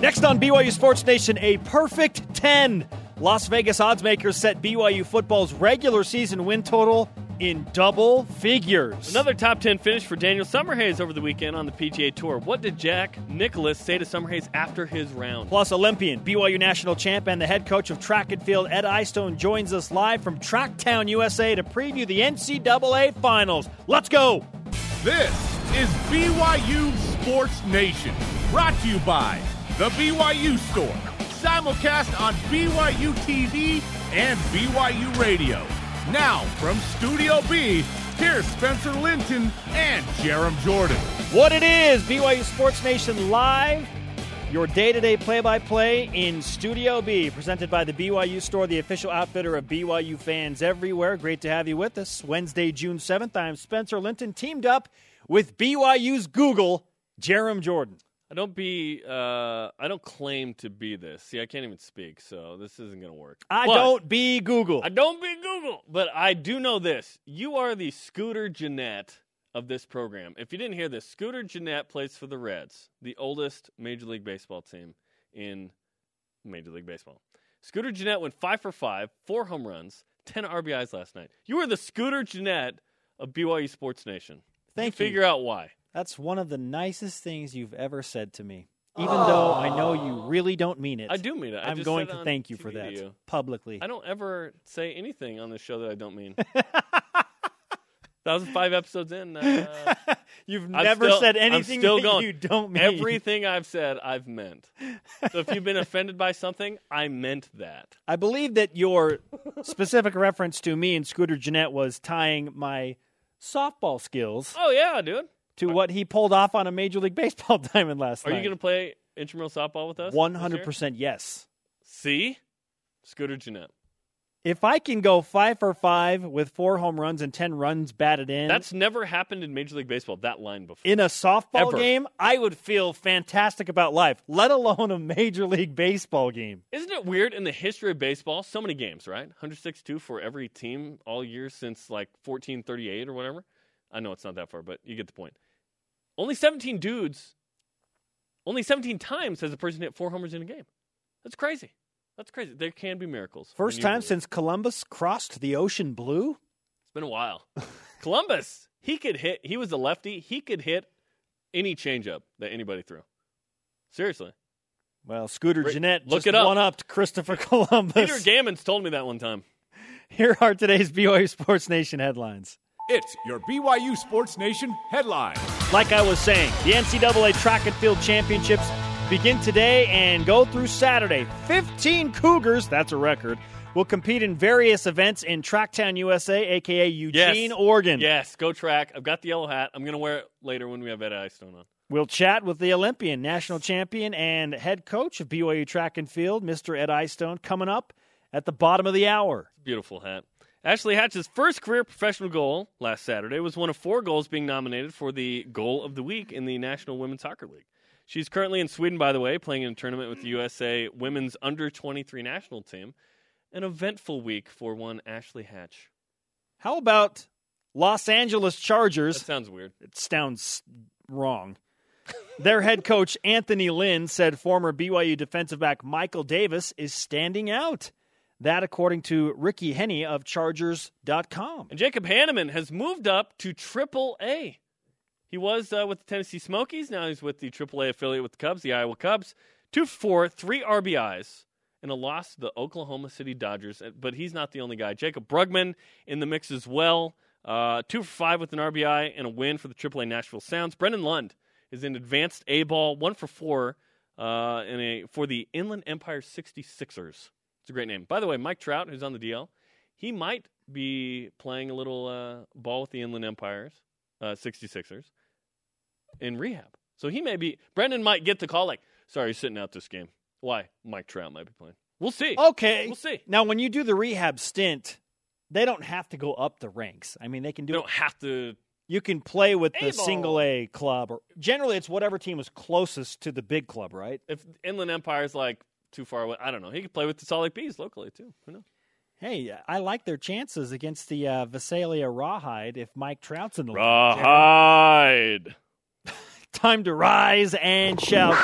Next on BYU Sports Nation, a perfect 10. Las Vegas oddsmakers set BYU football's regular season win total in double figures. Another top 10 finish for Daniel Summerhays over the weekend on the PGA Tour. What did Jack Nicklaus say to Summerhays after his round? Plus, Olympian, BYU national champ, and the head coach of track and field, Ed Eyestone, joins us live from Tracktown, USA to preview the NCAA finals. Let's go! This is BYU Sports Nation, brought to you by The BYU Store, simulcast on BYU TV and BYU Radio. Now, from Studio B, here's Spencer Linton and Jarom Jordan. What it is, BYU Sports Nation Live, your day to day play by play in Studio B, presented by the BYU Store, the official outfitter of BYU fans everywhere. Great to have you with us. Wednesday, June 7th, I'm Spencer Linton, teamed up with BYU's Google, Jarom Jordan. I don't be. Uh, I don't claim to be this. See, I can't even speak, so this isn't going to work. I But- don't be Google. I don't be Google, but I do know this. You are the Scooter Gennett of this program. If you didn't hear this, Scooter Gennett plays for the Reds, the oldest Major League Baseball team in Major League Baseball. Scooter Gennett went five for five, four home runs, ten RBIs last night. You are the Scooter Gennett of BYU Sports Nation. Thank you. you. Figure out why. That's one of the nicest things you've ever said to me. Even though I know you really don't mean it. I do mean it. I I'm just going to thank you TV for that you. publicly. I don't ever say anything on this show that I don't mean. that was five episodes in. Uh, You've I'm never still- said I'm anything still going. you don't mean. Everything I've said, I've meant. So if you've been offended by something, I meant that. I believe that your specific reference to me and Scooter Gennett was tying my softball skills Oh yeah, dude. To what he pulled off on a Major League Baseball diamond last night. Are night. you going to play intramural softball with us? One hundred percent, yes. See, Scooter Gennett. If I can go five for five with four home runs and ten runs batted in, That's never happened in Major League Baseball. That line before. in a softball Ever. game, I would feel fantastic about life. Let alone a Major League Baseball game. Isn't it weird in the history of baseball? So many games, right? 162 for every team all year since like 1438 or whatever. I know it's not that far, but you get the point. Only 17 dudes, only 17 times has a person hit four homers in a game. That's crazy. That's crazy. There can be miracles. First time since Columbus crossed the ocean blue. It's been a while. Columbus, he could hit. He was a lefty. He could hit any changeup that anybody threw. Seriously. Well, Scooter. Gennett Look just it up. one upped Christopher Columbus. Peter Gammons told me that one time. Here are today's BYU Sports Nation headlines. It's your BYU Sports Nation headline. Like I was saying, the NCAA Track and Field Championships begin today and go through Saturday. 15 Cougars, that's a record, will compete in various events in Tracktown, USA, aka Eugene, Yes. Oregon. Yes, go track. I've got the yellow hat. I'm going to wear it later when we have Ed Eyestone on. We'll chat with the Olympian, national champion, and head coach of BYU Track and Field, Mr. Ed Eyestone, coming up at the bottom of the hour. Beautiful hat. Ashley Hatch's first career professional goal last Saturday was one of four goals being nominated for the goal of the week in the National Women's Soccer League. She's currently in Sweden, by the way, playing in a tournament with the USA women's under 23 national team. An eventful week for one Ashley Hatch. How about Los Angeles That Chargers? sounds weird. It sounds wrong. Their head coach, Anthony Lynn, said former BYU defensive back Michael Davis is standing out. That, according to Ricky Henne of Chargers.com. And Jacob Hannemann has moved up to Triple A. He was uh, with the Tennessee Smokies. Now he's with the Triple A affiliate with the Cubs, the Iowa Cubs. Two for four, three RBIs, and a loss to the Oklahoma City Dodgers. But he's not the only guy. Jaycob Brugman in the mix as well. Uh, two for five with an RBI and a win for the Triple A Nashville Sounds. Brendan Lund is in advanced A ball, one for four uh, in a for the Inland Empire 66ers. It's a great name. By the way, Mike Trout, who's on the DL, he might be playing a little uh, ball with the Inland Empires, uh, 66ers, in rehab. So he may be. Brendan might get the call like, sorry, you're sitting out this game. Why? Mike Trout might be playing. We'll see. Okay. We'll see. Now, when you do the rehab stint, they don't have to go up the ranks. I mean, they can You do don't have to. You can play with the A-ball. single A club, or generally it's whatever team is closest to the big club, right? If Inland Empire's like too far away, I don't know. He could play with the Salt Lake Bees locally too. Who knows? Hey, I like their chances against the uh, Visalia Rawhide if Mike Trout's in the. Rawhide. Time to rise and shout.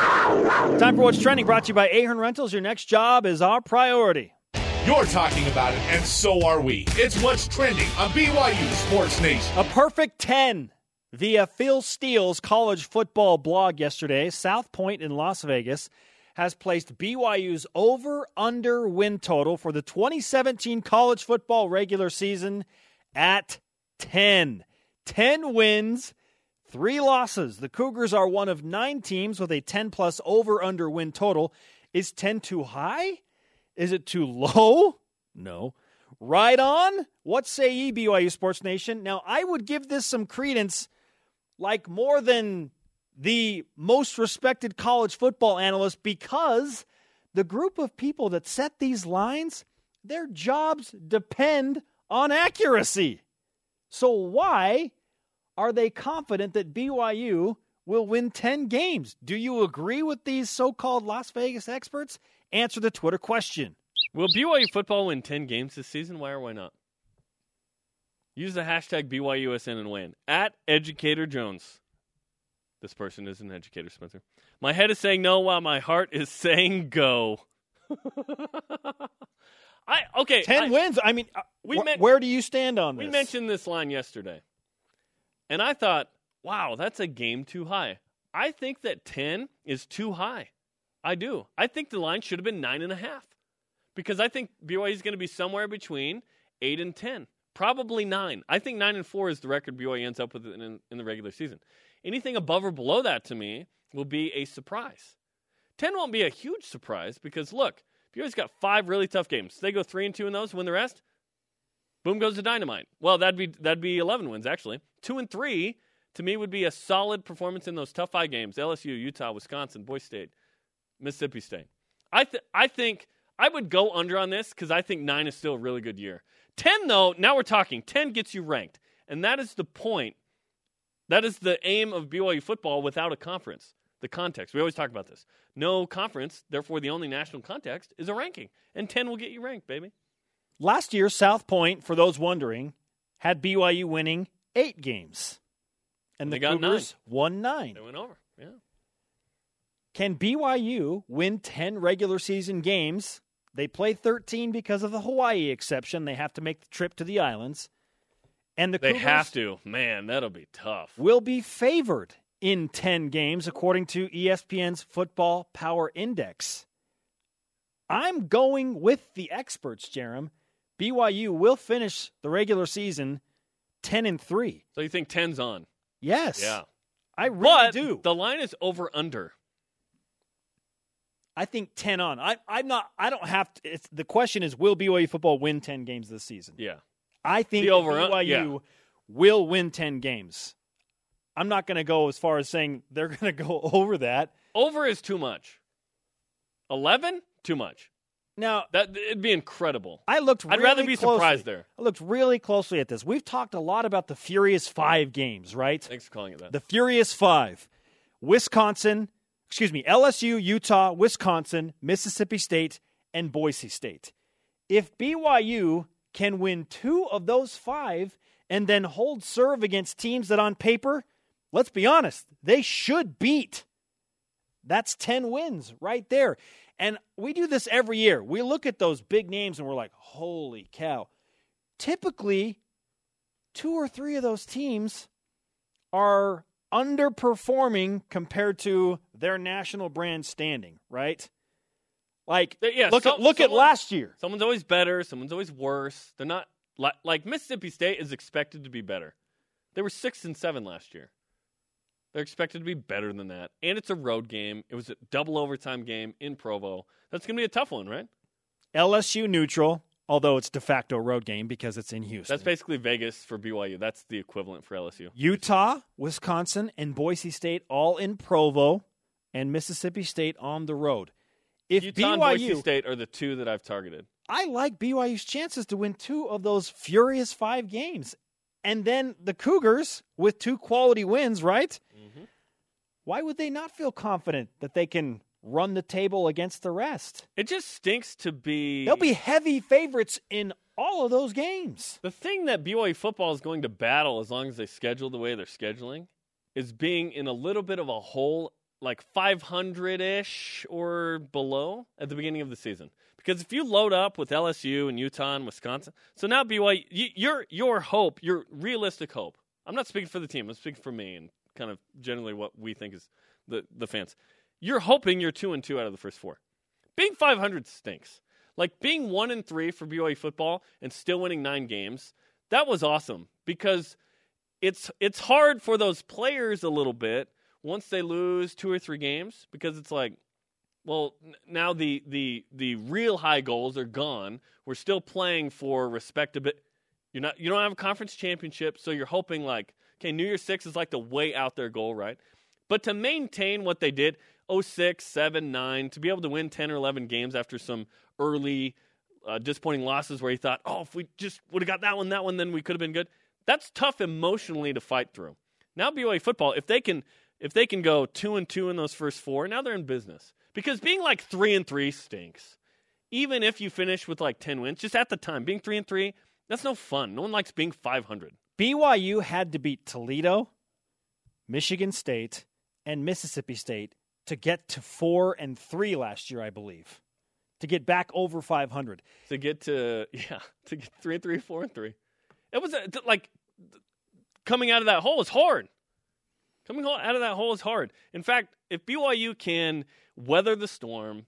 Time for what's trending. Brought to you by Ahern Rentals. Your next job is our priority. You're talking about it, and so are we. It's what's trending on BYU Sports Nation. A perfect 10 via Phil Steele's college football blog yesterday. South Point in Las Vegas has placed BYU's over under win total for the 2017 college football regular season at 10. 10 wins, three losses. The Cougars are one of nine teams with a 10 plus over under win total. Is 10 too high? Is it too low? No. Right on? What say ye, BYU Sports Nation? Now, I would give this some credence like more than the most respected college football analyst because the group of people that set these lines, their jobs depend on accuracy. So, why are they confident that BYU will win 10 games? Do you agree with these so called Las Vegas experts? Answer the Twitter question. Will BYU football win 10 games this season? Why or why not? Use the hashtag BYUSN and win. At Educator Jones. This person is an educator, Spencer. My head is saying no while my heart is saying go. I okay. 10 I, wins. I mean, uh, We wh- men- where do you stand on this? We mentioned this line yesterday. And I thought, wow, that's a game too high. I think that 10 is too high. I do. I think the line should have been nine and a half because I think BYU is going to be somewhere between eight and 10, probably nine. I think nine and four is the record BYU ends up with in, in the regular season. Anything above or below that to me will be a surprise. 10 won't be a huge surprise because look, BYU's got five really tough games. They go three and two in those, win the rest. Boom goes the dynamite. Well, that'd be that'd be eleven wins actually. Two and three to me would be a solid performance in those tough five games: LSU, Utah, Wisconsin, Boise State, Mississippi State. I th- I think I would go under on this because I think nine is still a really good year. Ten though, now we're talking. Ten gets you ranked, and that is the point. That is the aim of BYU football without a conference. The context. We always talk about this. No conference, therefore the only national context is a ranking, and ten will get you ranked, baby. Last year, South Point, for those wondering, had BYU winning eight games. And the Cougars won nine. They went over. Yeah. Can BYU win 10 regular season games? They play 13 because of the Hawaii exception. They have to make the trip to the islands. And the They Cougars have to. Man, that'll be tough. will be favored in 10 games, according to ESPN's Football Power Index. I'm going with the experts, Jarom. BYU will finish the regular season 10 and 3. So you think 10's on? Yes. Yeah. I really But do. the line is over under. I think 10 on. I, I'm not, I don't have to. It's, the question is will BYU football win 10 games this season? Yeah. I think The over- BYU yeah. will win 10 games. I'm not going to go as far as saying they're going to go over that. Over is too much. 11? Too much. Now, That it'd be incredible. I looked I'd rather be closely- surprised there. I looked really closely at this. We've talked a lot about the Furious 5 games, right? Thanks for calling it that. The Furious 5. Wisconsin, excuse me, LSU, Utah, Wisconsin, Mississippi State, and Boise State. If BYU can win two of those five and then hold serve against teams that on paper, let's be honest, they should beat. That's 10 wins right there. And we do this every year. We look at those big names and we're like, holy cow. Typically, two or three of those teams are underperforming compared to their national brand standing, right? Like, yeah, look some- at look at last year. Someone's always better, someone's always worse. They're not like, like Mississippi State is expected to be better. They were 6 and 7 last year. They're expected to be better than that. And it's a road game. It was a double overtime game in Provo. That's going to be a tough one, right? LSU neutral, although it's de facto road game because it's in Houston. That's basically Vegas for BYU. That's the equivalent for LSU. Utah, Wisconsin, and Boise State all in Provo, and Mississippi State on the road. If Utah and BYU, Boise State are the two that I've targeted. I like BYU's chances to win two of those furious five games. And then the Cougars with two quality wins, right? Mm-hmm. Why would they not feel confident that they can run the table against the rest? It just stinks to be. They'll be heavy favorites in all of those games. The thing that BYU football is going to battle as long as they schedule the way they're scheduling is being in a little bit of a hole, like 500 ish or below at the beginning of the season. Because if you load up with LSU and Utah and Wisconsin, so now BYU, your your hope, your realistic hope. I'm not speaking for the team. I'm speaking for me and kind of generally what we think is the the fans. You're hoping you're two and two out of the first four. Being 500 stinks. Like being one and three for BYU football and still winning nine games. That was awesome because it's it's hard for those players a little bit once they lose two or three games because it's like well now the the the real high goals are gone we're still playing for respectability you're not you don't have a conference championship so you're hoping like okay new year six is like the way out their goal right but to maintain what they did 06 7 9 to be able to win 10 or 11 games after some early uh, disappointing losses where you thought oh if we just would have got that one that one then we could have been good that's tough emotionally to fight through. Now BYU football, if they can if they can go two and two in those first four, now they're in business. Because being like three and three stinks. Even if you finish with like ten wins, just at the time, being three and three, that's no fun. No one likes being five hundred. BYU had to beat Toledo, Michigan State, and Mississippi State to get to four and three last year, I believe. To get back over five hundred. To get to yeah, to get three and three, four and three. It was a, like coming out of that hole is hard. Coming out of that hole is hard. In fact, if BYU can weather the storm,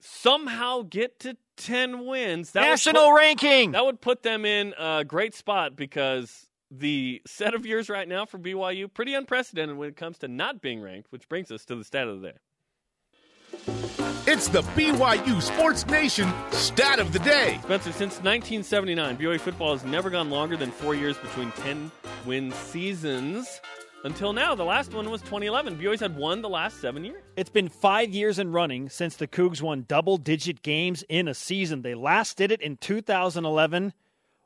somehow get to 10 wins, that national put, ranking. That would put them in a great spot because the set of years right now for BYU pretty unprecedented when it comes to not being ranked, which brings us to the stat of the day. It's the BYU Sports Nation stat of the day. Spencer, since 1979, BYU football has never gone longer than four years between 10 win seasons. Until now, the last one was 2011. BYU's had won the last seven years. It's been five years in running since the Cougs won double digit games in a season. They last did it in 2011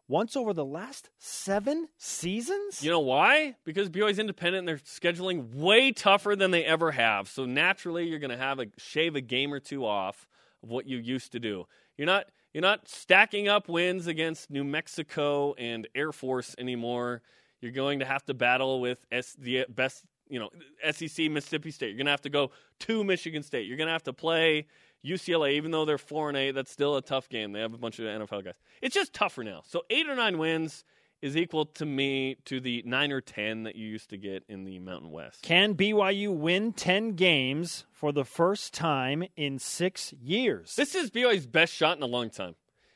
once over the last seven seasons? You know why? Because BYU's independent and they're scheduling way tougher than they ever have. So naturally, you're going to have a shave a game or two off of what you used to do. You're not you're not stacking up wins against New Mexico and Air Force anymore. You're going to have to battle with S, the best, you know, SEC Mississippi State. You're going to have to go to Michigan State. You're going to have to play UCLA, even though they're four and eight, that's still a tough game. They have a bunch of NFL guys. It's just tougher now. So eight or nine wins is equal to me to the nine or ten that you used to get in the Mountain West. Can BYU win ten games for the first time in six years? This is BYU's best shot in a long time.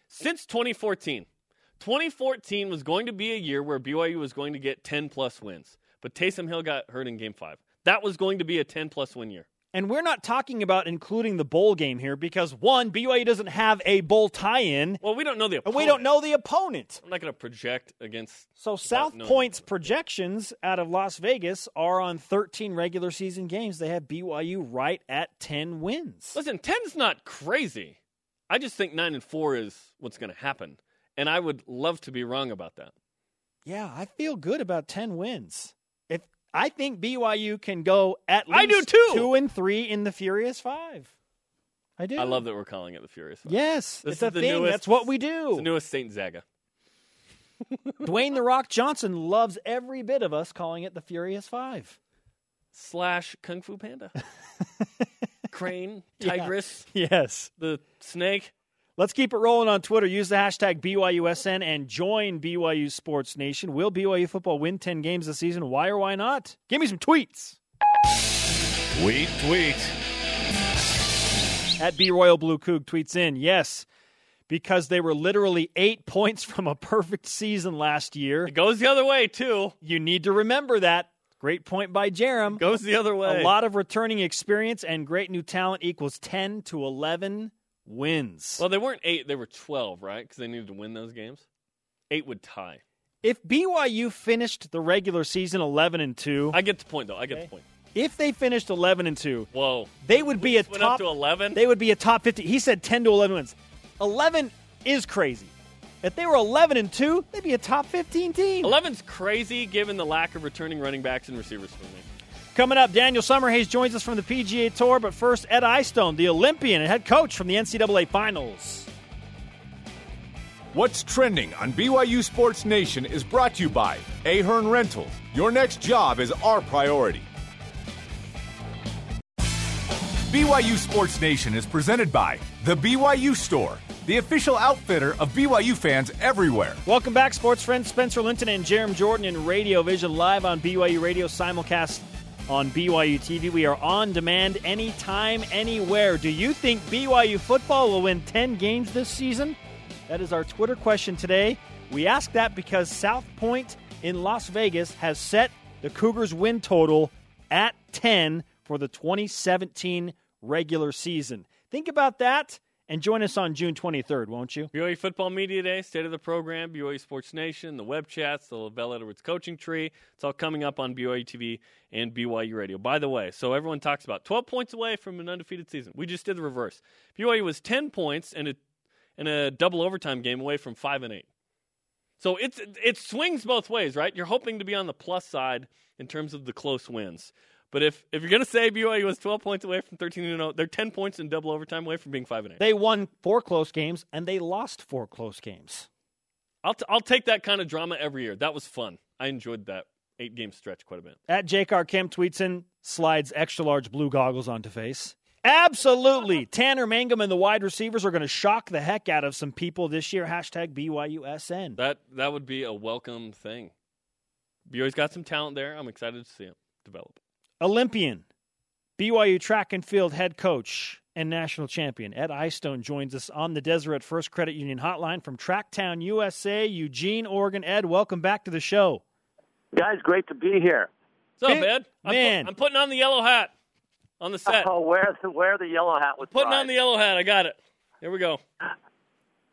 Since 2014. 2014 was going to be a year where BYU was going to get 10 plus wins, but Taysom Hill got hurt in game five. That was going to be a 10 plus win year. And we're not talking about including the bowl game here because one, BYU doesn't have a bowl tie-in. Well, we don't know the opponent. And we don't know the opponent. I'm not going to project against. So South Point's projections out of Las Vegas are on 13 regular season games. They have BYU right at 10 wins. Listen, 10's not crazy. I just think 9 and 4 is what's going to happen. And I would love to be wrong about that. Yeah, I feel good about 10 wins. If I think BYU can go at least I do too. two and three in the Furious Five. I do. I love that we're calling it the Furious Five. Yes, this it's a thing. Newest, That's what we do. It's the newest Saint Zaga. Dwayne the Rock Johnson loves every bit of us calling it the Furious Five. Slash Kung Fu Panda. Crane, Tigress. Yeah. Yes. The snake. Let's keep it rolling on Twitter. Use the hashtag BYUSN and join BYU Sports Nation. Will BYU football win 10 games this season? Why or why not? Give me some tweets. Tweet, tweet. At B Royal Blue Coug tweets in, yes, because they were literally eight points from a perfect season last year. It goes the other way, too. You need to remember that. Great point by Jarom. Goes the other way. A lot of returning experience and great new talent equals 10 to 11 wins. Well, they weren't eight; they were twelve, right? Because they needed to win those games. Eight would tie. If BYU finished the regular season eleven and two, I get the point though. I get okay. the point. If they finished eleven and two, whoa, they would be a top to eleven. They would be a top fifty. He said ten to eleven wins. Eleven is crazy. If they were eleven and two, they'd be a top fifteen team. 11's crazy given the lack of returning running backs and receivers for me. Coming up, Daniel Summerhays joins us from the PGA Tour, but first, Ed Eyestone, the Olympian and head coach from the NCAA Finals. What's trending on BYU Sports Nation is brought to you by Ahern Rentals. Your next job is our priority. BYU Sports Nation is presented by The BYU Store, the official outfitter of BYU fans everywhere. Welcome back, sports friends. Spencer Linton and Jarom Jordan in Radio Vision live on BYU Radio simulcast on BYU TV. We are on demand anytime, anywhere. Do you think BYU football will win 10 games this season? That is our Twitter question today. We ask that because South Point in Las Vegas has set the Cougars' win total at 10 for the 2017 regular season. Think about that and join us on June 23rd, won't you? BYU Football Media Day, State of the Program, BYU Sports Nation, the web chats, the LaVell Edwards coaching tree. It's all coming up on BYU TV and BYU Radio. By the way, so everyone talks about 12 points away from an undefeated season. We just did the reverse. BYU was 10 points and a, and a double overtime game away from 5 and 8. So it's it swings both ways, right? You're hoping to be on the plus side in terms of the close wins. But if, if you're going to say BYU was 12 points away from 13 and 0, they're 10 points in double overtime away from being 5 and 8. They won four close games and they lost four close games. I'll t- I'll take that kind of drama every year. That was fun. I enjoyed that eight game stretch quite a bit. At J.Car Kim tweets in, slides extra large blue goggles onto face. Absolutely. Tanner Mangum and the wide receivers are going to shock the heck out of some people this year. Hashtag BYUSN. That that would be a welcome thing. BYU's got some talent there. I'm excited to see him develop. Olympian, BYU track and field head coach and national champion Ed Eyestone joins us on the Deseret First Credit Union hotline from Tracktown, USA, Eugene, Oregon. Ed, welcome back to the show. Guys, great to be here. What's up, Ed? I'm, Man. pu- I'm putting on the yellow hat on the set. Oh, wear the wear the yellow hat with putting pride. on the yellow hat. I got it. Here we go.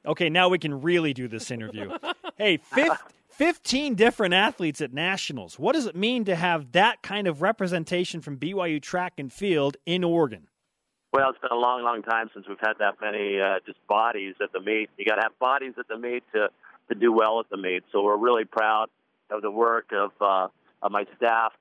Okay, now we can really do this interview. hey, fif- 15 different athletes at nationals. What does it mean to have that kind of representation from BYU track and field in Oregon? Well, it's been a long, long time since we've had that many uh, just bodies at the meet. You got to have bodies at the meet to to do well at the meet. So we're really proud of the work of uh, of my staff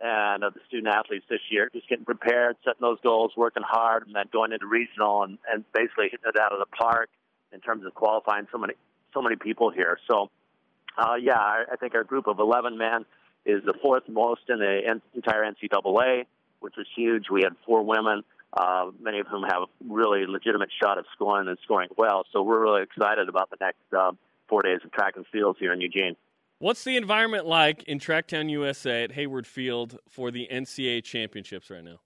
and of the student athletes this year. Just getting prepared, setting those goals, working hard, and then going into regional and, and basically hitting it out of the park in terms of qualifying so many so many people here. So, uh, yeah, I, I think our group of 11 men is the fourth most in the en- entire NCAA, which was huge. We had four women, uh, many of whom have a really legitimate shot of scoring and scoring well. So we're really excited about the next uh, four days of track and fields here in Eugene. What's the environment like in Tracktown, USA at Hayward Field for the NCAA championships right now?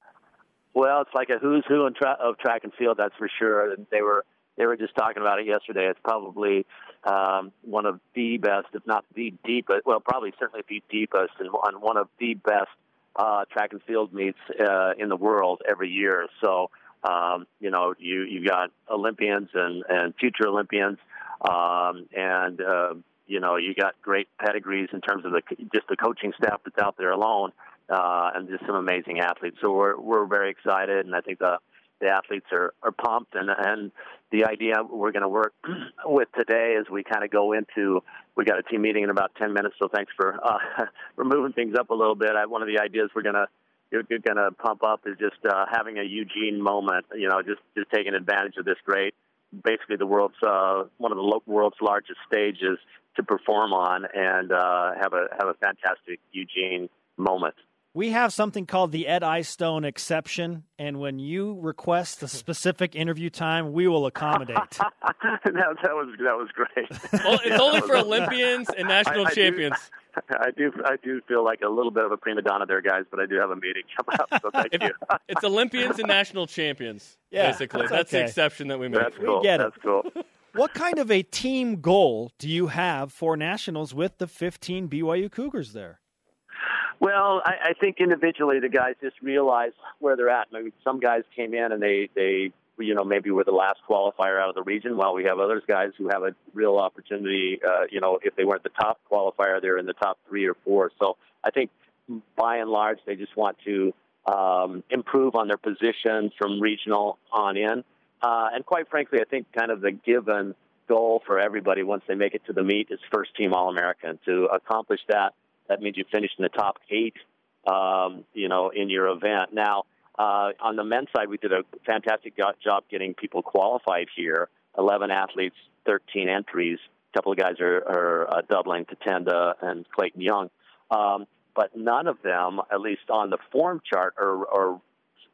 Well, it's like a who's who in tra- of track and field, that's for sure. And they were they were just talking about it yesterday. It's probably um, one of the best, if not the deepest. Well, probably certainly the deepest, and one one of the best uh, track and field meets uh, in the world every year. So, um, you know, you you got Olympians and and future Olympians, um, and uh, you know, you got great pedigrees in terms of the just the coaching staff that's out there alone, uh, and just some amazing athletes. So we're we're very excited, and I think the the athletes are, are pumped. And and the idea we're going to work with today is we kind of go into we got a team meeting in about 10 minutes so thanks for uh for moving things up a little bit. I, one of the ideas we're going to you're, going to pump up is just uh having a Eugene moment you know just just taking advantage of this great basically the world's uh one of the lo- world's largest stages to perform on and uh have a have a fantastic Eugene moment We have something called the Ed Eyestone exception, and when you request a specific interview time, we will accommodate. that, that was that was great. Well, it's Yeah, only for Olympians and national I- I do- champions. I do I do feel like a little bit of a prima donna there, guys, but I do have a meeting coming up, so thank If- you. It's Olympians and national champions, Yeah, basically. that's That's the exception that we make. That's We cool. get it. That's cool. what kind of a team goal do you have for nationals with the 15 BYU Cougars there? Well, I, I think individually the guys just realize where they're at. Maybe some guys came in and they they you know maybe were the last qualifier out of the region, while we have others guys who have a real opportunity. Uh, you know, if they weren't the top qualifier, they're in the top three or four. So I think by and large they just want to um, improve on their position from regional on in. Uh, and quite frankly, I think kind of the given goal for everybody once they make it to the meet is first team All American. To accomplish that, that means you finish in the top eight, um, you know, in your event. Now, uh, on the men's side, we did a fantastic job getting people qualified here. 11 athletes, 13 entries. A couple of guys are, are uh, doubling to Tenda and Clayton Young. Um, but none of them, at least on the form chart, are, are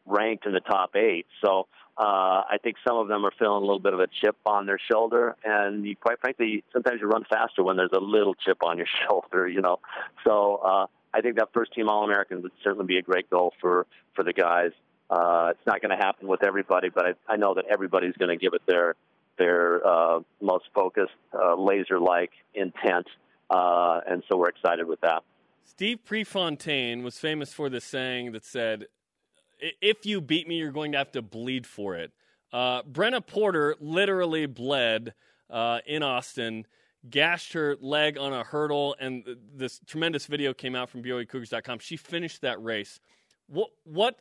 ranked in the top eight. So uh, I think some of them are feeling a little bit of a chip on their shoulder, and you, quite frankly, sometimes you run faster when there's a little chip on your shoulder, you know. So uh, I think that first team All American would certainly be a great goal for for the guys. Uh, it's not going to happen with everybody, but I, I know that everybody's going to give it their their uh, most focused, uh, laser-like intent, uh, and so we're excited with that. Steve Prefontaine was famous for this saying that said, "If you beat me, you're going to have to bleed for it." Uh, Brenna Porter literally bled uh, in Austin, gashed her leg on a hurdle, and this tremendous video came out from BYUCougars.com. She finished that race. What? What?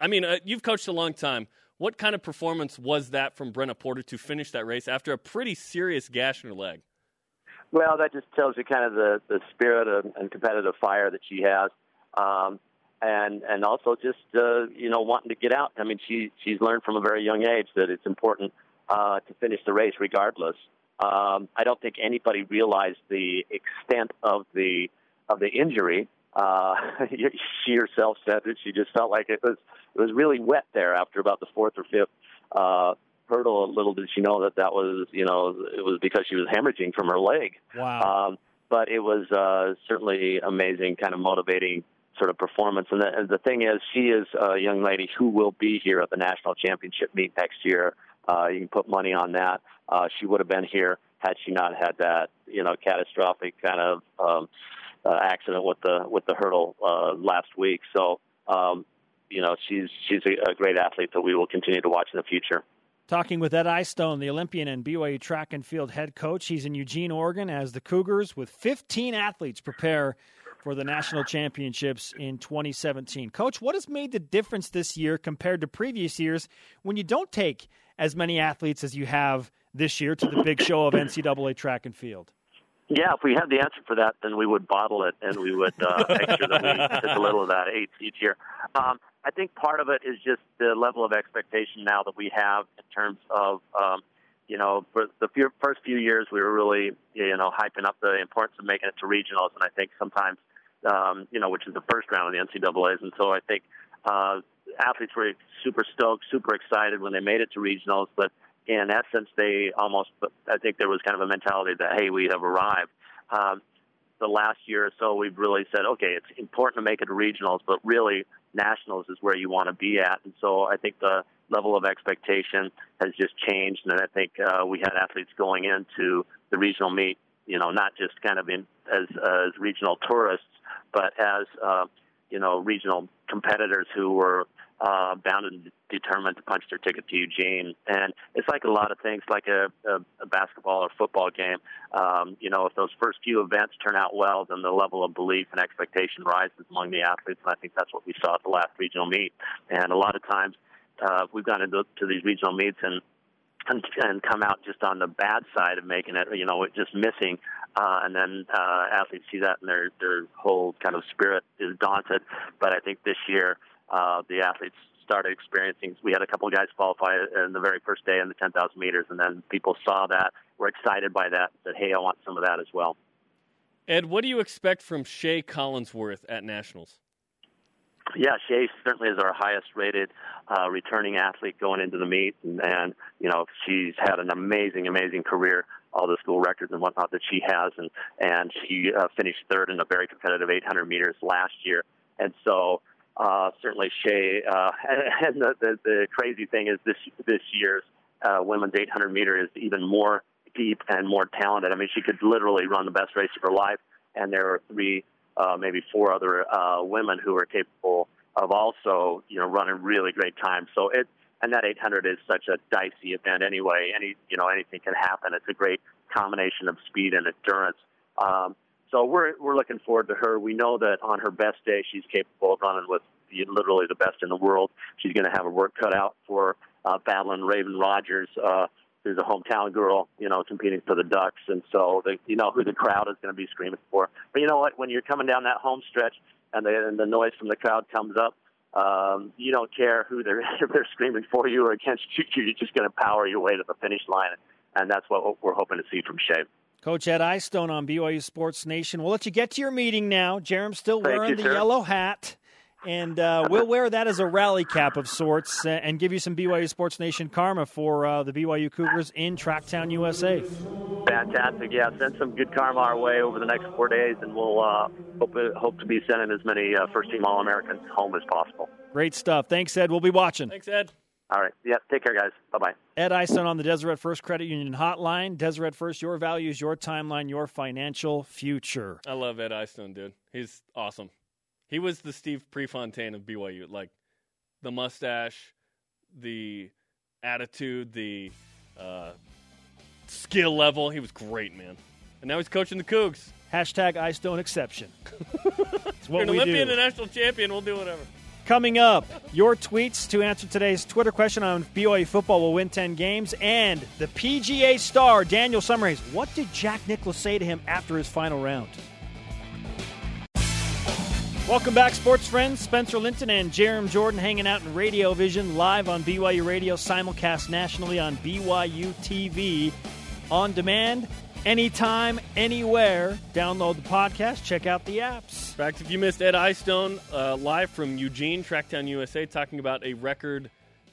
I mean, uh, you've coached a long time. What kind of performance was that from Brenna Porter to finish that race after a pretty serious gash in her leg? Well, that just tells you kind of the, the spirit of, and competitive fire that she has. Um, and and also just uh, you know wanting to get out. I mean, she she's learned from a very young age that it's important uh, to finish the race regardless. Um, I don't think anybody realized the extent of the of the injury uh, she herself said that she just felt like it was it was really wet there after about the fourth or fifth uh, hurdle. Little did she know that that was you know it was because she was hemorrhaging from her leg. Wow. Um, but it was uh, certainly amazing, kind of motivating sort of performance. And the, and the thing is, she is a young lady who will be here at the national championship meet next year. Uh, you can put money on that. Uh, she would have been here had she not had that, you know, catastrophic kind of um, uh, accident with the with the hurdle uh, last week. So, um, you know, she's she's a, a great athlete that we will continue to watch in the future. Talking with Ed Eyestone, the Olympian and BYU track and field head coach. He's in Eugene, Oregon, as the Cougars, with 15 athletes, prepare for the national championships in 2017. Coach, what has made the difference this year compared to previous years when you don't take as many athletes as you have this year to the big show of NCAA track and field? Yeah, if we had the answer for that, then we would bottle it and we would uh, make sure that we took a little of that each, each year. Um, I think part of it is just the level of expectation now that we have in terms of, um, you know, for the few, first few years we were really, you know, hyping up the importance of making it to regionals, and I think sometimes, um, you know, which is the first round of the NCAA's, and so I think uh, athletes were super stoked, super excited when they made it to regionals, but in essence, they almost, I think there was kind of a mentality that, hey, we have arrived. Um, the last year or so, we've really said, okay, it's important to make it to regionals, but really, nationals is where you want to be at. And so I think the level of expectation has just changed. And I think uh, we had athletes going into the regional meet, you know, not just kind of in as, as regional tourists, but as, uh, you know, regional competitors who were uh, bound and determined to punch their ticket to Eugene. And it's like a lot of things, like a, a, a basketball or football game. Um, you know, if those first few events turn out well, then the level of belief and expectation rises among the athletes. And I think that's what we saw at the last regional meet. And a lot of times, uh, we've gone into to these regional meets and and, come out just on the bad side of making it, you know, just missing, uh, and then uh, athletes see that and their their whole kind of spirit is daunted. But I think this year, uh, the athletes started experiencing. We had a couple of guys qualify in the very first day in the 10,000 meters, and then people saw that, were excited by that, said, "Hey, I want some of that as well." Ed, what do you expect from Shea Collinsworth at nationals? Yeah, Shea certainly is our highest-rated uh, returning athlete going into the meet, and, and you know she's had an amazing, amazing career. All the school records and whatnot that she has, and and she uh, finished third in a very competitive 800 meters last year, and so uh, certainly Shea. Uh, and the, the, the crazy thing is this this year's uh, women's 800 meter is even more deep and more talented. I mean, she could literally run the best race of her life, and there are three, uh, maybe four other uh, women who are capable of also, you know, running really great times. So it and that 800 is such a dicey event anyway. Any you know anything can happen. It's a great combination of speed and endurance. Um, so we're we're looking forward to her. We know that on her best day, she's capable of running with the, literally the best in the world. She's going to have a work cut out for uh, battling Raven Rogers, uh, who's a hometown girl, you know, competing for the Ducks, and so you know who the crowd is going to be screaming for. But you know what? When you're coming down that home stretch and the, and the noise from the crowd comes up, um, you don't care who they're if they're screaming for you or against you. You're just going to power your way to the finish line, and that's what we're hoping to see from Shea. Coach Ed Eyestone on BYU Sports Nation. We'll let you get to your meeting now. Jarom's still Thank wearing you, the sir. yellow hat. And uh, we'll wear that as a rally cap of sorts uh, and give you some BYU Sports Nation karma for uh, the BYU Cougars in Tracktown, USA. Fantastic. Yeah, send some good karma our way over the next four days, and we'll uh, hope hope to be sending as many uh, first team All Americans home as possible. Great stuff. Thanks, Ed. We'll be watching. Thanks, Ed. All right. Yeah. Take care, guys. Bye bye. Ed Eyestone on the Deseret First Credit Union Hotline. Deseret First, your values, your timeline, your financial future. I love Ed Eyestone, dude. He's awesome. He was the Steve Prefontaine of BYU. Like the mustache, the attitude, the uh, skill level. He was great, man. And now he's coaching the Cougs. Hashtag Eyestone exception. It's You're what an we Olympian do. and national champion. We'll do whatever. Coming up, your tweets to answer today's Twitter question on BYU football will win 10 games, and the PGA star, Daniel Summerhays. What did Jack Nicklaus say to him after his final round? Welcome back, sports friends. Spencer Linton and Jarom Jordan hanging out in Radio Vision, live on BYU Radio, simulcast nationally on BYU TV, on demand, anytime, anywhere. Download the podcast, check out the apps. In fact, if you missed Ed Eyestone uh, live from Eugene, Tracktown USA, talking about a record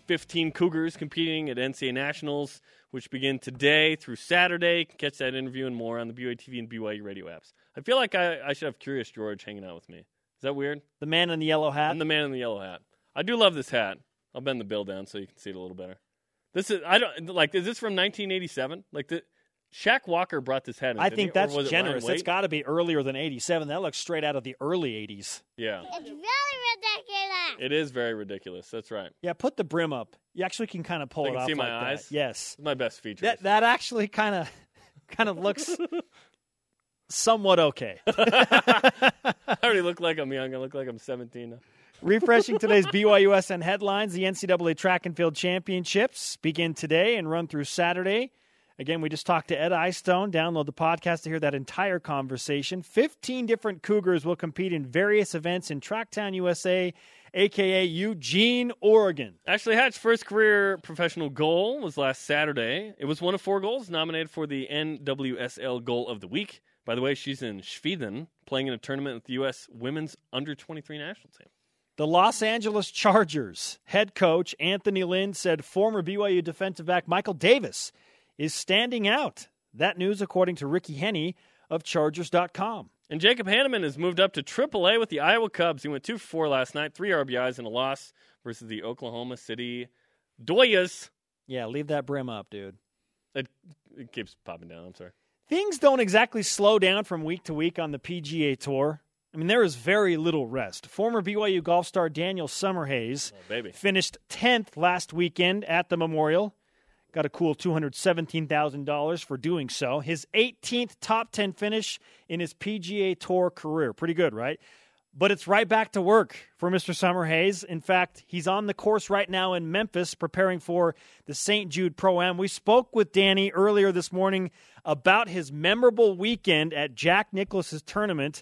15 Cougars competing at NCAA Nationals, which begin today through Saturday. Catch that interview and more on the BYU TV and BYU radio apps. I feel like I, I should have Curious George hanging out with me. Is that weird? The man in the yellow hat. I'm the man in the yellow hat. I do love this hat. I'll bend the bill down so you can see it a little better. This is I don't like. Is this from 1987? Like the Shaq Walker brought this hat. in, I think he? That's was it Ryan generous. That's Waite? got to be earlier than 87. That looks straight out of the early 80s. Yeah, It's really ridiculous. it is very ridiculous. That's right. Yeah, put the brim up. You actually can kind of pull I it can off see my like that. eyes? Yes. It's my best feature. That that actually kind of kind of looks somewhat okay. I already look like I'm young. I look like I'm 17. now. Refreshing today's BYUSN headlines, the NCAA Track and Field Championships begin today and run through Saturday. Again, we just talked to Ed Eyestone. Download the podcast to hear that entire conversation. 15 different Cougars will compete in various events in Tracktown, USA, aka Eugene, Oregon. Ashley Hatch's first career professional goal was last Saturday. It was one of four goals nominated for the NWSL Goal of the Week. By the way, she's in Schweden playing in a tournament with the U.S. Women's Under 23 national team. The Los Angeles Chargers head coach Anthony Lynn said former BYU defensive back Michael Davis is standing out. That news, according to Ricky Henne of Chargers.com. And Jacob Hannemann has moved up to AAA with the Iowa Cubs. He went 2 for 4 last night, three RBIs and a loss versus the Oklahoma City Dodgers. Yeah, leave that brim up, dude. It, it keeps popping down. I'm sorry. Things don't exactly slow down from week to week on the PGA Tour. I mean, there is very little rest. Former BYU golf star Daniel Summerhays Oh, finished 10th last weekend at the Memorial. Got a cool $217,000 for doing so. His 18th top 10 finish in his PGA Tour career. Pretty good, right? But it's right back to work for Mr. Summerhays. In fact, he's on the course right now in Memphis preparing for the St. Jude Pro Am. We spoke with Danny earlier this morning about his memorable weekend at Jack Nicklaus's tournament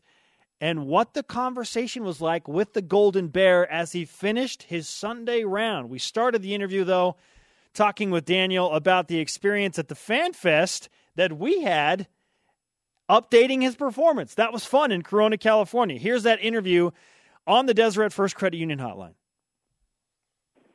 and what the conversation was like with the Golden Bear as he finished his Sunday round. We started the interview, though, talking with Daniel about the experience at the Fan Fest that we had updating his performance. That was fun in Corona, California. Here's that interview on the Deseret First Credit Union hotline.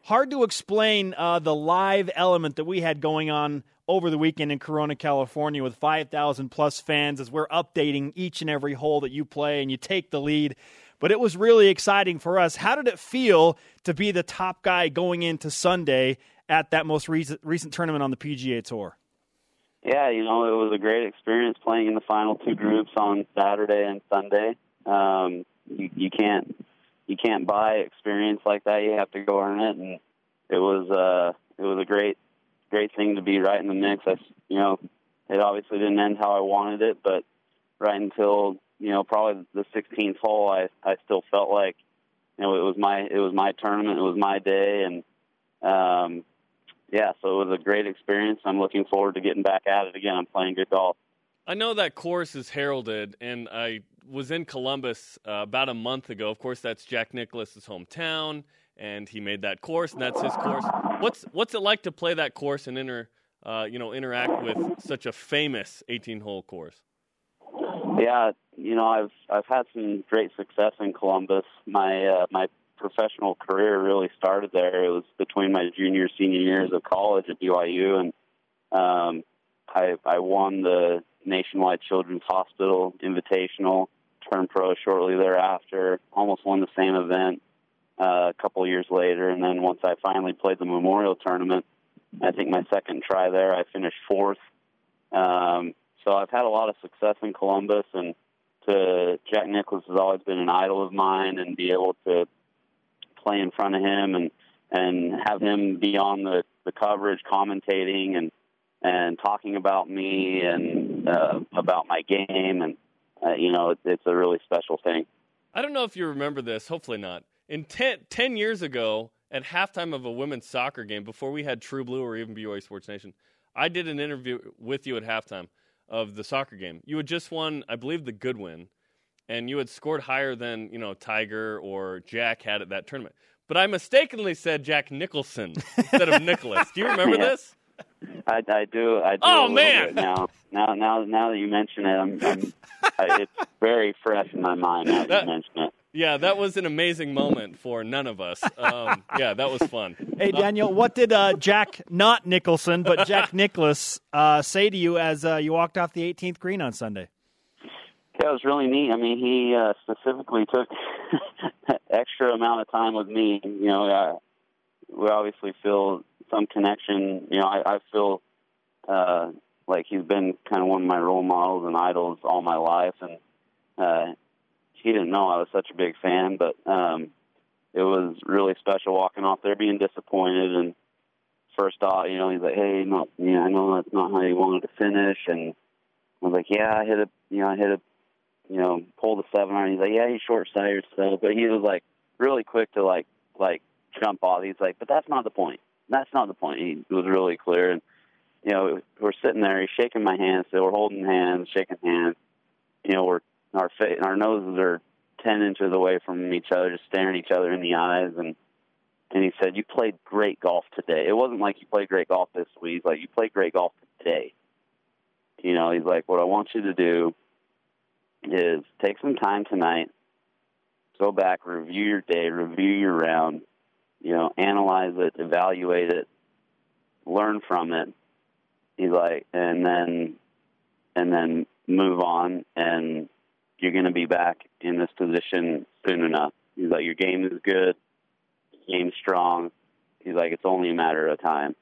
Hard to explain uh, the live element that we had going on over the weekend in Corona, California, with 5,000 plus fans as we're updating each and every hole that you play and you take the lead. But it was really exciting for us. How did it feel to be the top guy going into Sunday at that most recent, recent tournament on the PGA Tour? Yeah, you know, it was a great experience playing in the final two groups on Saturday and Sunday. Um, you, you can't you can't buy experience like that. You have to go earn it, and it was uh, it was a great great thing to be right in the mix. I, you know, it obviously didn't end how I wanted it, but right until you know probably the 16th hole, I I still felt like you know it was my it was my tournament, it was my day, and um, yeah, so it was a great experience. I'm looking forward to getting back at it again. I'm playing good golf. I know that course is heralded, and I was in Columbus uh, about a month ago. Of course, that's Jack Nicklaus's hometown, and he made that course, and that's his course. What's what's it like to play that course and inter, uh, you know, interact with such a famous 18-hole course? Yeah, you know, I've I've had some great success in Columbus. My uh, my professional career really started there. It was between my junior senior years of college at BYU, and um, I I won the Nationwide Children's Hospital Invitational, turned pro shortly thereafter. Almost won the same event uh, a couple years later, and then once I finally played the Memorial Tournament, I think my second try there, I finished fourth. Um, so I've had a lot of success in Columbus, and to Jack Nicklaus has always been an idol of mine, and be able to play in front of him and and have him be on the the coverage, commentating and and talking about me and uh, about my game, and uh, you know, it, it's a really special thing. I don't know if you remember this. Hopefully not. In ten, 10 years ago, at halftime of a women's soccer game, before we had True Blue or even BYU Sports Nation, I did an interview with you at halftime of the soccer game. You had just won, I believe, the Goodwin, and you had scored higher than you know Tiger or Jack had at that tournament. But I mistakenly said Jack Nicholson instead of Nicklaus. Do you remember Yeah. this? I, I do. I do Oh, man. now. Now, now, now that you mention it, I'm, I'm I, it's very fresh in my mind now that, That- you mention it. Yeah, that was an amazing moment for none of us. Um, yeah, that was fun. Hey, Daniel, what did uh, Jack, not Nicholson, but Jack Nicklaus, uh, say to you as uh, you walked off the 18th green on Sunday? It was really neat. I mean, he uh, specifically took extra amount of time with me. You know, uh, we obviously feel some connection. You know, I, I feel uh, like he's been kind of one of my role models and idols all my life, and uh, he didn't know I was such a big fan, but um, it was really special walking off there, being disappointed and. First off, you know, he's like, "Hey, no, yeah, I know that's not how you wanted to finish," and I was like, "Yeah, I hit a, you know, I hit a you know, pulled a seven iron. He's like, yeah, he's short sighted still, but he was like really quick to like like jump off. He's like, but that's not the point. That's not the point. He was really clear, and you know, we're sitting there. He's shaking my hand, so we're holding hands, shaking hands. You know, we're our fa- our noses are ten inches away from each other, just staring each other in the eyes, and and he said, "You played great golf today. It wasn't like you played great golf this week. Like you played great golf today." You know, he's like, "What I want you to do." Is take some time tonight, go back, review your day, review your round, you know, analyze it, evaluate it, learn from it. He's like, and then, and then move on, and you're going to be back in this position soon enough. He's like, your game is good, game's strong. He's like, it's only a matter of time.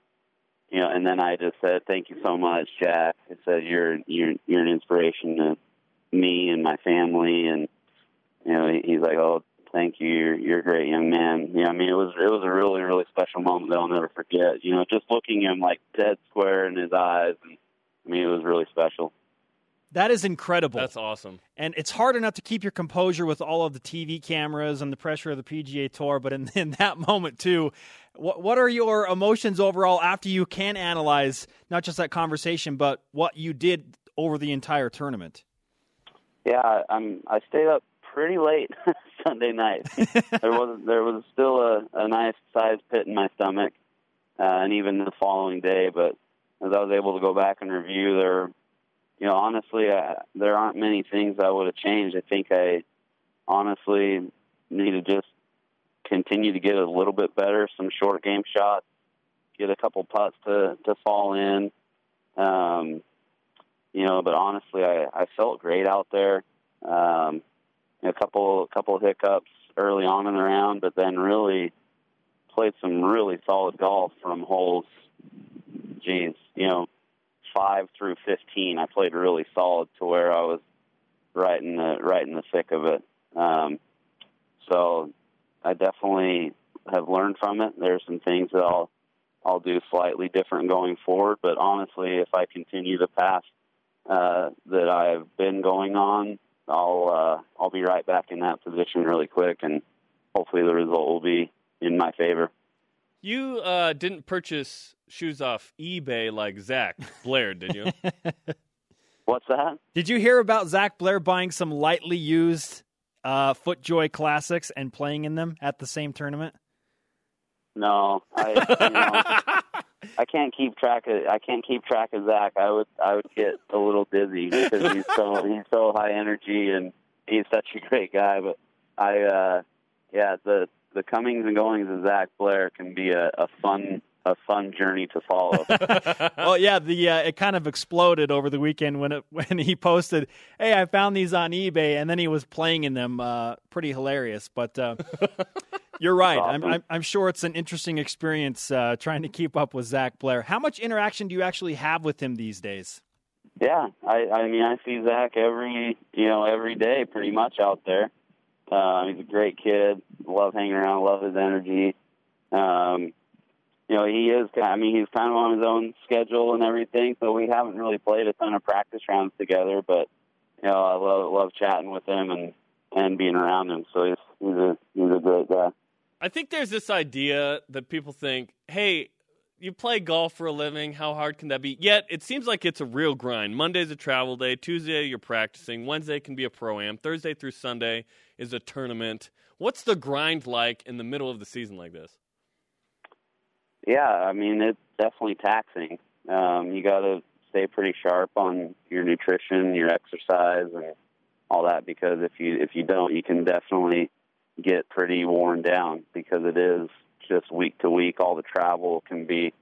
You know, and then I just said, thank you so much, Jack. I said, you're you're you're an inspiration to me and my family and you know he's like oh thank you you're you're a great young man you know i mean it was it was a really really special moment that i'll never forget you know just looking him like dead square in his eyes and i mean it was really special That is incredible. That's awesome. and it's hard enough to keep your composure with all of the TV cameras and the pressure of the PGA Tour, but in, in that moment too, what what are your emotions overall after you can analyze not just that conversation, but what you did over the entire tournament? Yeah i'm i stayed up pretty late sunday night. There was there was still a, a nice sized pit in my stomach uh, and even the following day but as i was able to go back and review there you know honestly I, there aren't many things i would have changed. I think i honestly need to just continue to get a little bit better some short game shots get a couple putts to to fall in. Um you know but honestly i i felt great out there um a couple couple hiccups early on in the round, but then really played some really solid golf from holes. Geez, you know, five through fifteen. I played really solid to where I was right in the right in the thick of it. Um, so I definitely have learned from it. There's some things that I'll I'll do slightly different going forward, but honestly, if I continue the path uh, that I've been going on, I'll uh, I'll be right back in that position really quick, and hopefully the result will be in my favor. You uh, didn't purchase shoes off eBay like Zach Blair, did you? What's that? Did you hear about Zach Blair buying some lightly used uh, FootJoy classics and playing in them at the same tournament? No, I you know, I can't keep track of I can't keep track of Zach. I would I would get a little dizzy because he's so he's so high energy and he's such a great guy. But I uh yeah the the comings and goings of Zach Blair can be a, a fun a fun journey to follow. well, yeah, the uh, it kind of exploded over the weekend when it when he posted, "Hey, I found these on eBay," and then he was playing in them. Uh, pretty hilarious, but uh, you're right. I'm, I'm, I'm sure it's an interesting experience uh, trying to keep up with Zach Blair. How much interaction do you actually have with him these days? Yeah, I I mean I see Zach every you know every day pretty much out there. Uh, he's a great kid. Love hanging around. Love his energy. Um, you know, he is. I mean, he's kind of on his own schedule and everything, so we haven't really played a ton of practice rounds together. But you know, I love love chatting with him and and being around him. So he's he's a he's a great guy. I think there's this idea that people think, hey, you play golf for a living. How hard can that be? Yet it seems like it's a real grind. Monday's a travel day. Tuesday you're practicing. Wednesday can be a pro am. Thursday through Sunday is a tournament. What's the grind like in the middle of the season like this? Yeah, I mean it's definitely taxing. Um, you got to stay pretty sharp on your nutrition, your exercise, and all that because if you if you don't, you can definitely get pretty worn down because it is just week to week. All the travel can be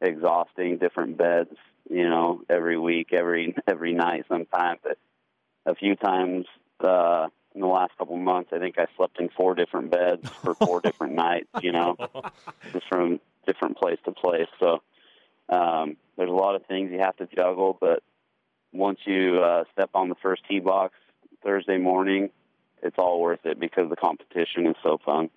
exhausting. Different beds, you know, every week, every every night. Sometimes, a few times uh, in the last couple of months, I think I slept in four different beds for four different nights. You know, just from different place to place. So um, there's a lot of things you have to juggle, but once you uh, step on the first tee box Thursday morning, it's all worth it because the competition is so fun.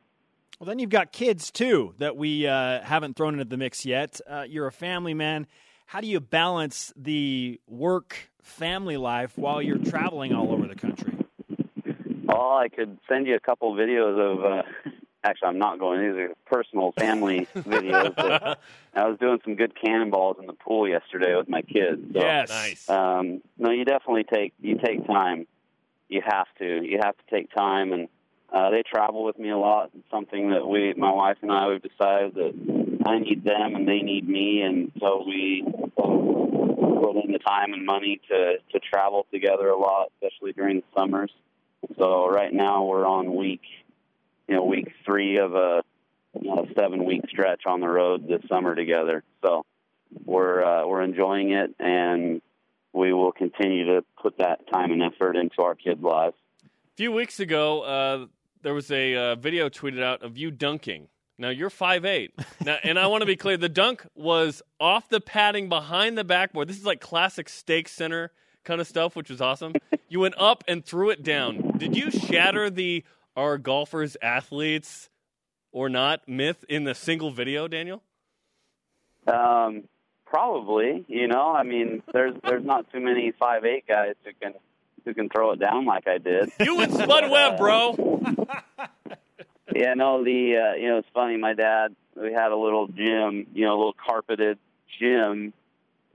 Well, then you've got kids too that we uh, haven't thrown into the mix yet. Uh, you're a family man. How do you balance the work family life while you're traveling all over the country? Oh, I could send you a couple videos of uh, actually I'm not going. These are personal family videos. But I was doing some good cannonballs in the pool yesterday with my kids. So, yes, nice. Um, no, you definitely take you take time. You have to. You have to take time, and uh, they travel with me a lot. It's something that we, my wife and I, we've decided that I need them and they need me, and so we put in the time and money to to travel together a lot, especially during the summers. So right now we're on week you know, week three of a you know, seven week stretch on the road this summer together. So we're uh, we're enjoying it, and we will continue to put that time and effort into our kids' lives. A few weeks ago, uh, there was a uh, video tweeted out of you dunking. Now you're five eight. Now, and I want to be clear: the dunk was off the padding behind the backboard. This is like classic stake center kind of stuff, which was awesome. You went up and threw it down. Did you shatter the are golfers athletes or not myth in the single video, Daniel? Um, probably. You know, I mean, there's there's not too many five eight guys who can who can throw it down like I did. You and Spud Webb, bro. yeah, no, the uh, you know it's funny. My dad, we had a little gym, you know, a little carpeted gym.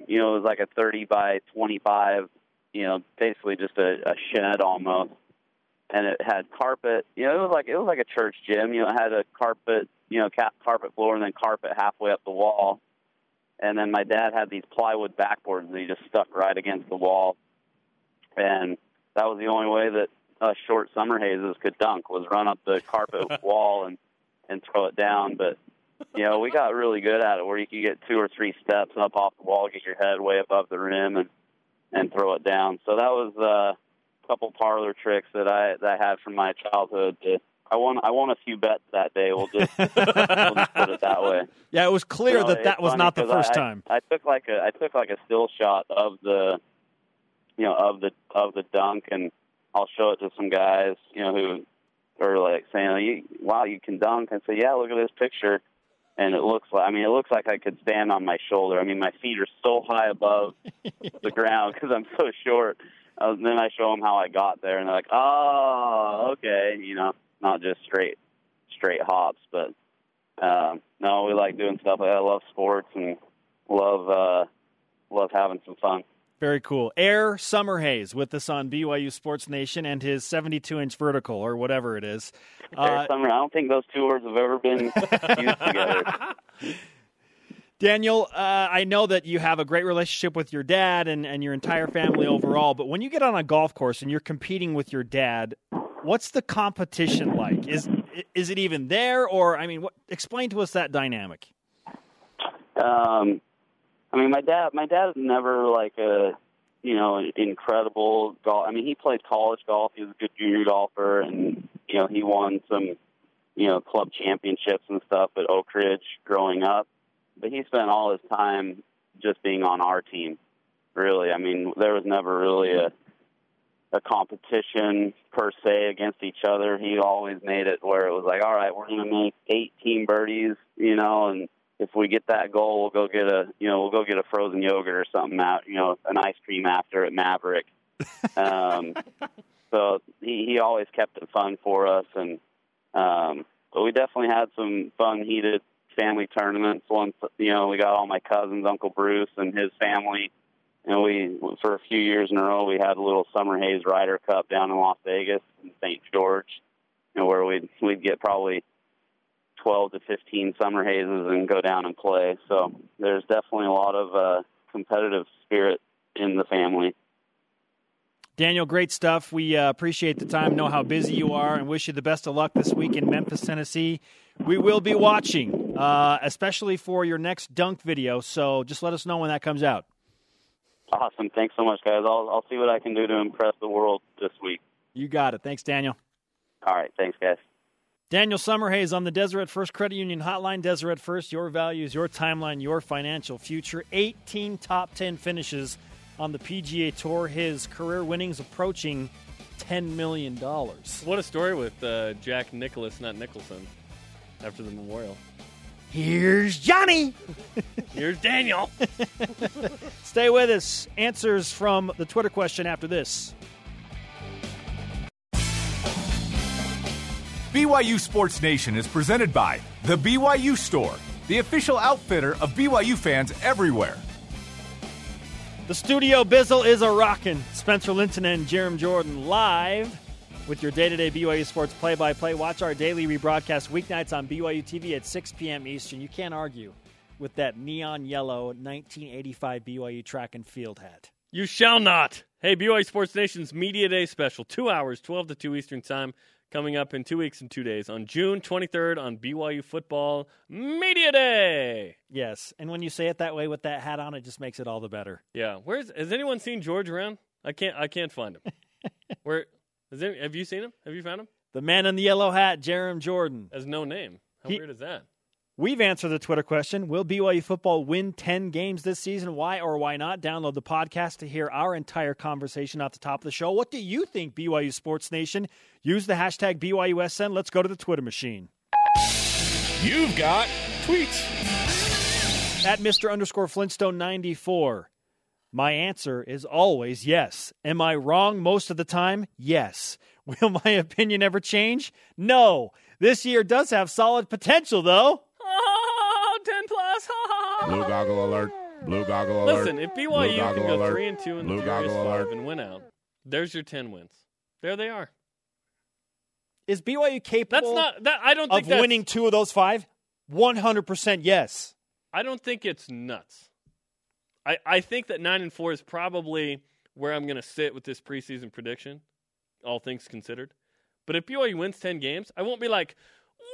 You know, it was like a thirty by twenty five. You know, basically just a, a shed almost and it had carpet. You know, it was like it was like a church gym. You know, it had a carpet, you know, cap, carpet floor, and then carpet halfway up the wall. And then my dad had these plywood backboards that he just stuck right against the wall, and that was the only way that us short Summerhayses could dunk was run up the carpet wall and and throw it down. But you know, we got really good at it, where you could get two or three steps up off the wall, get your head way above the rim, and and throw it down. So that was. uh couple parlor tricks that I that I had from my childhood. To, I won I won a few bets that day. We'll just, we'll just put it that way. Yeah, it was clear You know, that that was not the first I, time. I, I took like a I took like a still shot of the you know of the of the dunk, and I'll show it to some guys you know who are like saying, "Oh, you, "Wow, you can dunk." And say, "Yeah, look at this picture." And it looks like I mean it looks like I could stand on my shoulder. I mean my feet are so high above the ground because I'm so short. Uh, then I show them how I got there, and they're like, "Oh, okay," you know, not just straight straight hops, but um, no, we like doing stuff. I love sports and love uh, love having some fun. Very cool. Air Summerhays with us on BYU Sports Nation and his 72 inch vertical or whatever it is. Air Summer. I don't think those two words have ever been used together. Daniel, uh, I know that you have a great relationship with your dad and, and your entire family overall, but when you get on a golf course and you're competing with your dad, what's the competition like? Is is it even there, or I mean, what, explain to us that dynamic. Um, I mean, my dad, my dad is never like a, you know, incredible golf. I mean, he played college golf. He was a good junior golfer, and you know, he won some, you know, club championships and stuff at Oak Ridge growing up but he spent all his time just being on our team. Really, I mean, there was never really a a competition per se against each other. He always made it where it was like, all right, we're going to make 18 birdies, you know, and if we get that goal, we'll go get a, you know, we'll go get a frozen yogurt or something out, you know, an ice cream after at Maverik. um, so he he always kept it fun for us, and um, but we definitely had some fun, heated family tournaments. Once you know, we got all my cousins, Uncle Bruce and his family, and we for a few years in a row we had a little Summerhays Ryder Cup down in Las Vegas in St. George, know, where we'd we'd get probably twelve to fifteen Summerhayses and go down and play. So there's definitely a lot of uh, competitive spirit in the family. Daniel, great stuff. We uh, appreciate the time, know how busy you are, and wish you the best of luck this week in Memphis, Tennessee. We will be watching, uh, especially for your next dunk video. So just let us know when that comes out. Awesome. Thanks so much, guys. I'll, I'll see what I can do to impress the world this week. You got it. Thanks, Daniel. All right. Thanks, guys. Daniel Summerhays on the Deseret First Credit Union Hotline. Deseret First, your values, your timeline, your financial future. 18 top 10 finishes on the PGA Tour. His career winnings approaching $10 million. What a story with uh, Jack Nicklaus, not Nicholson, after the memorial. Here's Johnny. Here's Daniel. Stay with us. Answers from the Twitter question after this. BYU Sports Nation is presented by The BYU Store, the official outfitter of BYU fans everywhere. The studio bizzle is a rockin'. Spencer Linton and Jarom Jordan live with your day-to-day BYU sports play-by-play. Watch our daily rebroadcast weeknights on BYU TV at 6 p.m. Eastern. You can't argue with that neon yellow 1985 BYU track and field hat. You shall not. Hey, BYU Sports Nation's Media Day special, two hours, 12 to 2 Eastern Time coming up in two weeks and two days on June 23rd on BYU Football Media Day. Yes, and when you say it that way with that hat on, it just makes it all the better. Yeah, where's has anyone seen George around? I can't I can't find him. Where has there, have you seen him? Have you found him? The man in the yellow hat, Jarom Jordan. Has no name. How He- weird is that? We've answered the Twitter question Will BYU football win 10 games this season? Why or why not? Download the podcast to hear our entire conversation at the top of the show. What do you think, BYU Sports Nation? Use the hashtag BYUSN. Let's go to the Twitter machine. You've got tweets. At Mr. underscore Flintstone 94. My answer is always yes. Am I wrong most of the time? Yes. Will my opinion ever change? No. This year does have solid potential, though. Oh, 10 plus. Blue goggle alert. Blue goggle alert. Listen, if BYU goggle can go alert. 3 and 2 in the Blue Furious goggle 5 alert. and win out, there's your 10 wins. There they are. Is BYU capable That's not that I don't think of that's, winning two of those five? 100% yes. I don't think it's nuts. I, I think that nine and four is probably where I'm going to sit with this preseason prediction, all things considered. But if BYU wins ten games, I won't be like,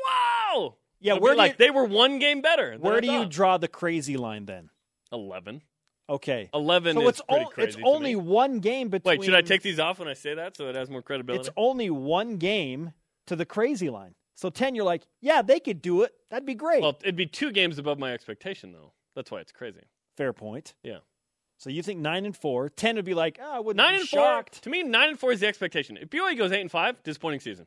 "Wow!" Yeah, I'll where like you- they were one game better. Where do you draw the crazy line then? eleven? Okay. Eleven so is it's, pretty o- crazy. it's only one game between. Wait, should I take these off when I say that so it has more credibility? It's only one game to the crazy line. So 10, you're like, yeah, they could do it. That'd be great. well, it'd be two games above my expectation though. That's why it's crazy. Fair point. Yeah. So you think 9 and 4. 10 would be like, oh, I wouldn't Nine be and shocked. four. To me, nine and four is the expectation. If BYU goes eight and five, disappointing season.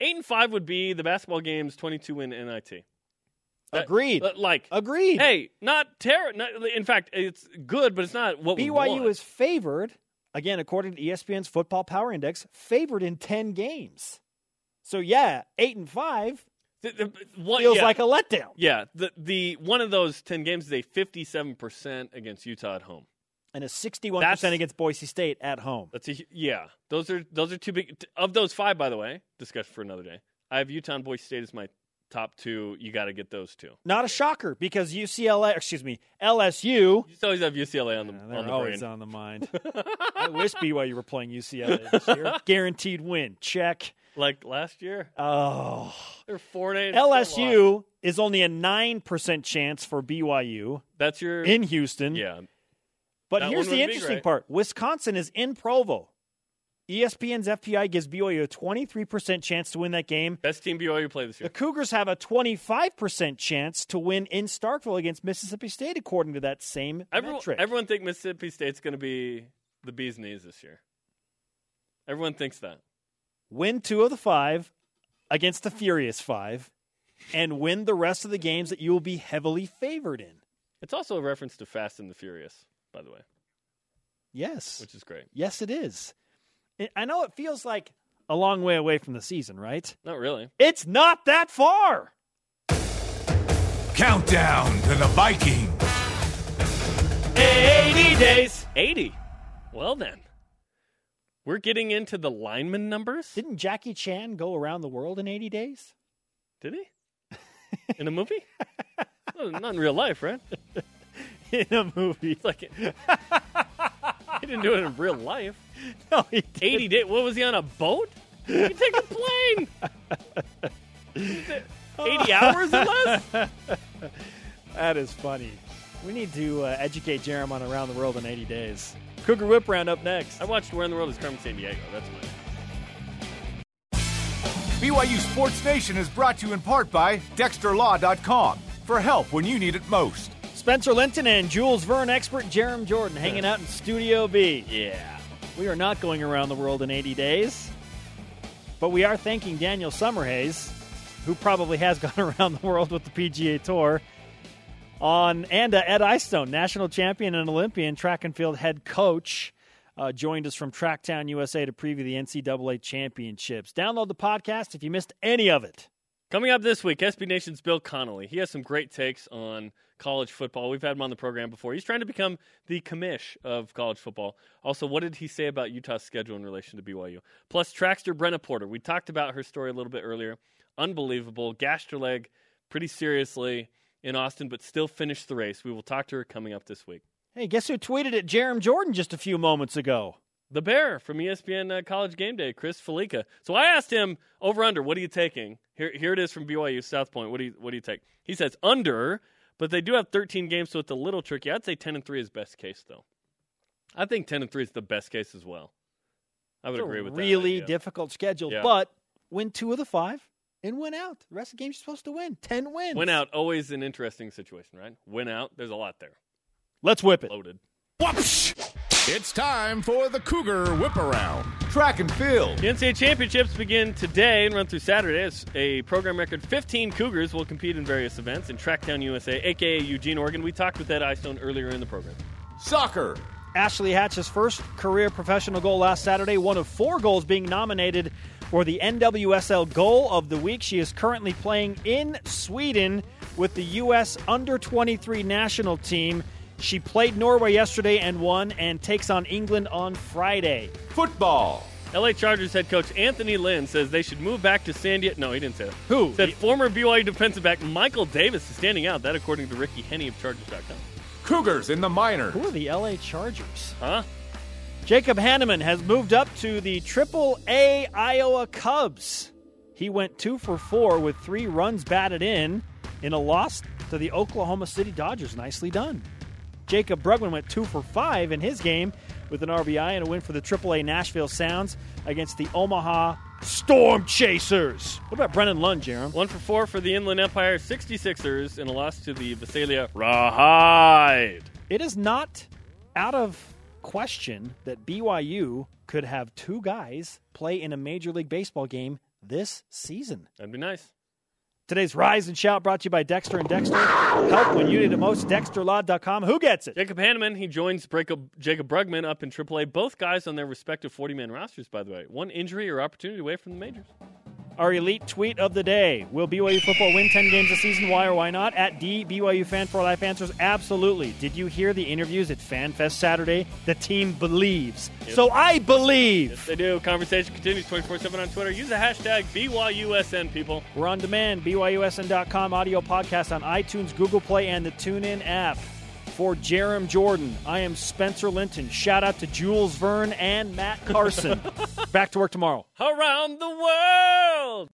Eight and five would be the basketball games twenty-two in NIT. Agreed. uh, Like, Agreed. hey, not terrible. In fact, it's good, but it's not what we BYU is favored, again, according to ESPN's Football Power Index, favored in 10 games. So yeah, 8 and 5 The- the- one- feels yeah. like a letdown. yeah. The the one of those ten games is a fifty-seven percent against Utah at home. and a 61% against Boise State at home. That's a yeah. Those are those are two big of those five. By the way, discussion for another day. I have Utah and Boise State as my top two. You got to get those two. Not a shocker because UCLA, excuse me, LSU. You always have UCLA on the They're on the always brain. on the mind. I wish BYU were playing UCLA this year. Guaranteed win. Check. Like last year, Oh. they're four and eight. LSU is only a 9% chance for BYU That's your in Houston. yeah. But That here's the interesting part Wisconsin is in Provo. ESPN's FPI gives BYU a 23% chance to win that game. Best team BYU play this year. The. Cougars have a 25% chance to win in Starkville against Mississippi State, according to that same Everyone, metric. everyone think Mississippi State's going to be the bee's knees this year. Everyone thinks that. Win two of the five against the Furious Five, and win the rest of the games that you will be heavily favored in. It's also a reference to Fast and the Furious, by the way, Yes. which is great. Yes, it is. I- I know it feels like a long way away from the season, right? Not really. It's not that far. Countdown to the Viking. 80 days. 80. Well, then. We're getting into the lineman numbers. Didn't Jackie Chan go around the world in 80 days? Did he? In a movie? Not in real life, right? In a movie. It's like he didn't do it in real life. No, he didn't. 80 days. What was he on a boat? He take a plane. 80 hours or less? That is funny. We need to uh, educate Jarom on around the world in 80 days. Cougar Whip Round up next. I watched Where in the World is Carmen Sandiego. That's my. BYU Sports Nation is brought to you in part by DexterLaw.com for help when you need it most. Spencer Linton and Jules Verne expert Jarom Jordan hanging out in Studio B. Yeah. We are not going around the world in 80 days, but we are thanking Daniel Summerhays, who probably has gone around the world with the PGA Tour, on and uh, Ed Eyestone, national champion and Olympian track and field head coach, uh, joined us from Tracktown USA to preview the NCAA championships. Download the podcast if you missed any of it. Coming up this week, SB Nation's Bill Connolly. He has some great takes on college football. We've had him on the program before. He's trying to become the commish of college football. Also, what did he say about Utah's schedule in relation to BYU? Plus, Trackster Brenna Porter. We talked about her story a little bit earlier. Unbelievable. Gashed her leg pretty seriously in Austin, but still finished the race. We will talk to her coming up this week. Hey, guess who tweeted at Jarom Jordan just a few moments ago? The Bear from ESPN uh, College Game Day, Chris Fallica. So I asked him over under, what are you taking? Here, here it is from BYU South Point. What do you what do you take? He says under, but they do have 13 games, so it's a little tricky. I'd say 10 and three is best case though. I think 10 and three is the best case as well. I would It's agree with that. really difficult schedule, Yeah. but win two of the five and win out. The rest of the games you're supposed to win. Ten wins. Win out always an interesting situation, right? Win out. There's a lot there. Let's whip it. Loaded. Whoopsh! It's time for the Cougar Whip Around. Track and field. The NCAA championships begin today and run through Saturday. As a program record 15 Cougars will compete in various events in Tracktown USA, aka Eugene, Oregon. We talked with Ed Eyestone earlier in the program. Soccer. Ashley Hatch's first career professional goal last Saturday, one of four goals being nominated for the NWSL Goal of the Week. She is currently playing in Sweden with the U.S. Under 23 national team. She played Norway yesterday and won, and takes on England on Friday. Football. LA Chargers head coach Anthony Lynn says they should move back to San Diego. No, he didn't say that. Who? Said former BYU defensive back Michael Davis is standing out. That according to Ricky Henne of Chargers.com. Cougars in the minor. Who are the L.A. Chargers? Huh? Jacob Hannemann has moved up to the Triple A Iowa Cubs. He went two for four with three runs batted in in a loss to the Oklahoma City Dodgers. Nicely done. Jaycob Brugman went two for five in his game with an RBI and a win for the Triple A Nashville Sounds against the Omaha Storm Chasers. What about Brennon Lund, Jarom? One for four for the Inland Empire 66ers in a loss to the Visalia Rawhide. It is not out of question that BYU could have two guys play in a Major League Baseball game this season. That'd be nice. Today's Rise and Shout brought to you by Dexter and Dexter. Help when you need it most. DexterLaw.com. Who gets it? Jacob Hannemann, he joins Jacob, Jaycob Brugman up in AAA. Both guys on their respective 40 man rosters, by the way. One injury or opportunity away from the majors. Our elite tweet of the day. Will BYU football win 10 games this season? Why or why not? At D BYU Fan for Life answers absolutely. Did you hear the interviews at FanFest Saturday? The team believes. So I believe. Yes, they do. Conversation continues 24 7 on Twitter. Use the hashtag BYUSN, people. We're on demand. BYUSN.com audio podcast on iTunes, Google Play, and the TuneIn app. For Jarom Jordan, I am Spencer Linton. Shout out to Jules Verne and Matt Carson. Back to work tomorrow. Around the world!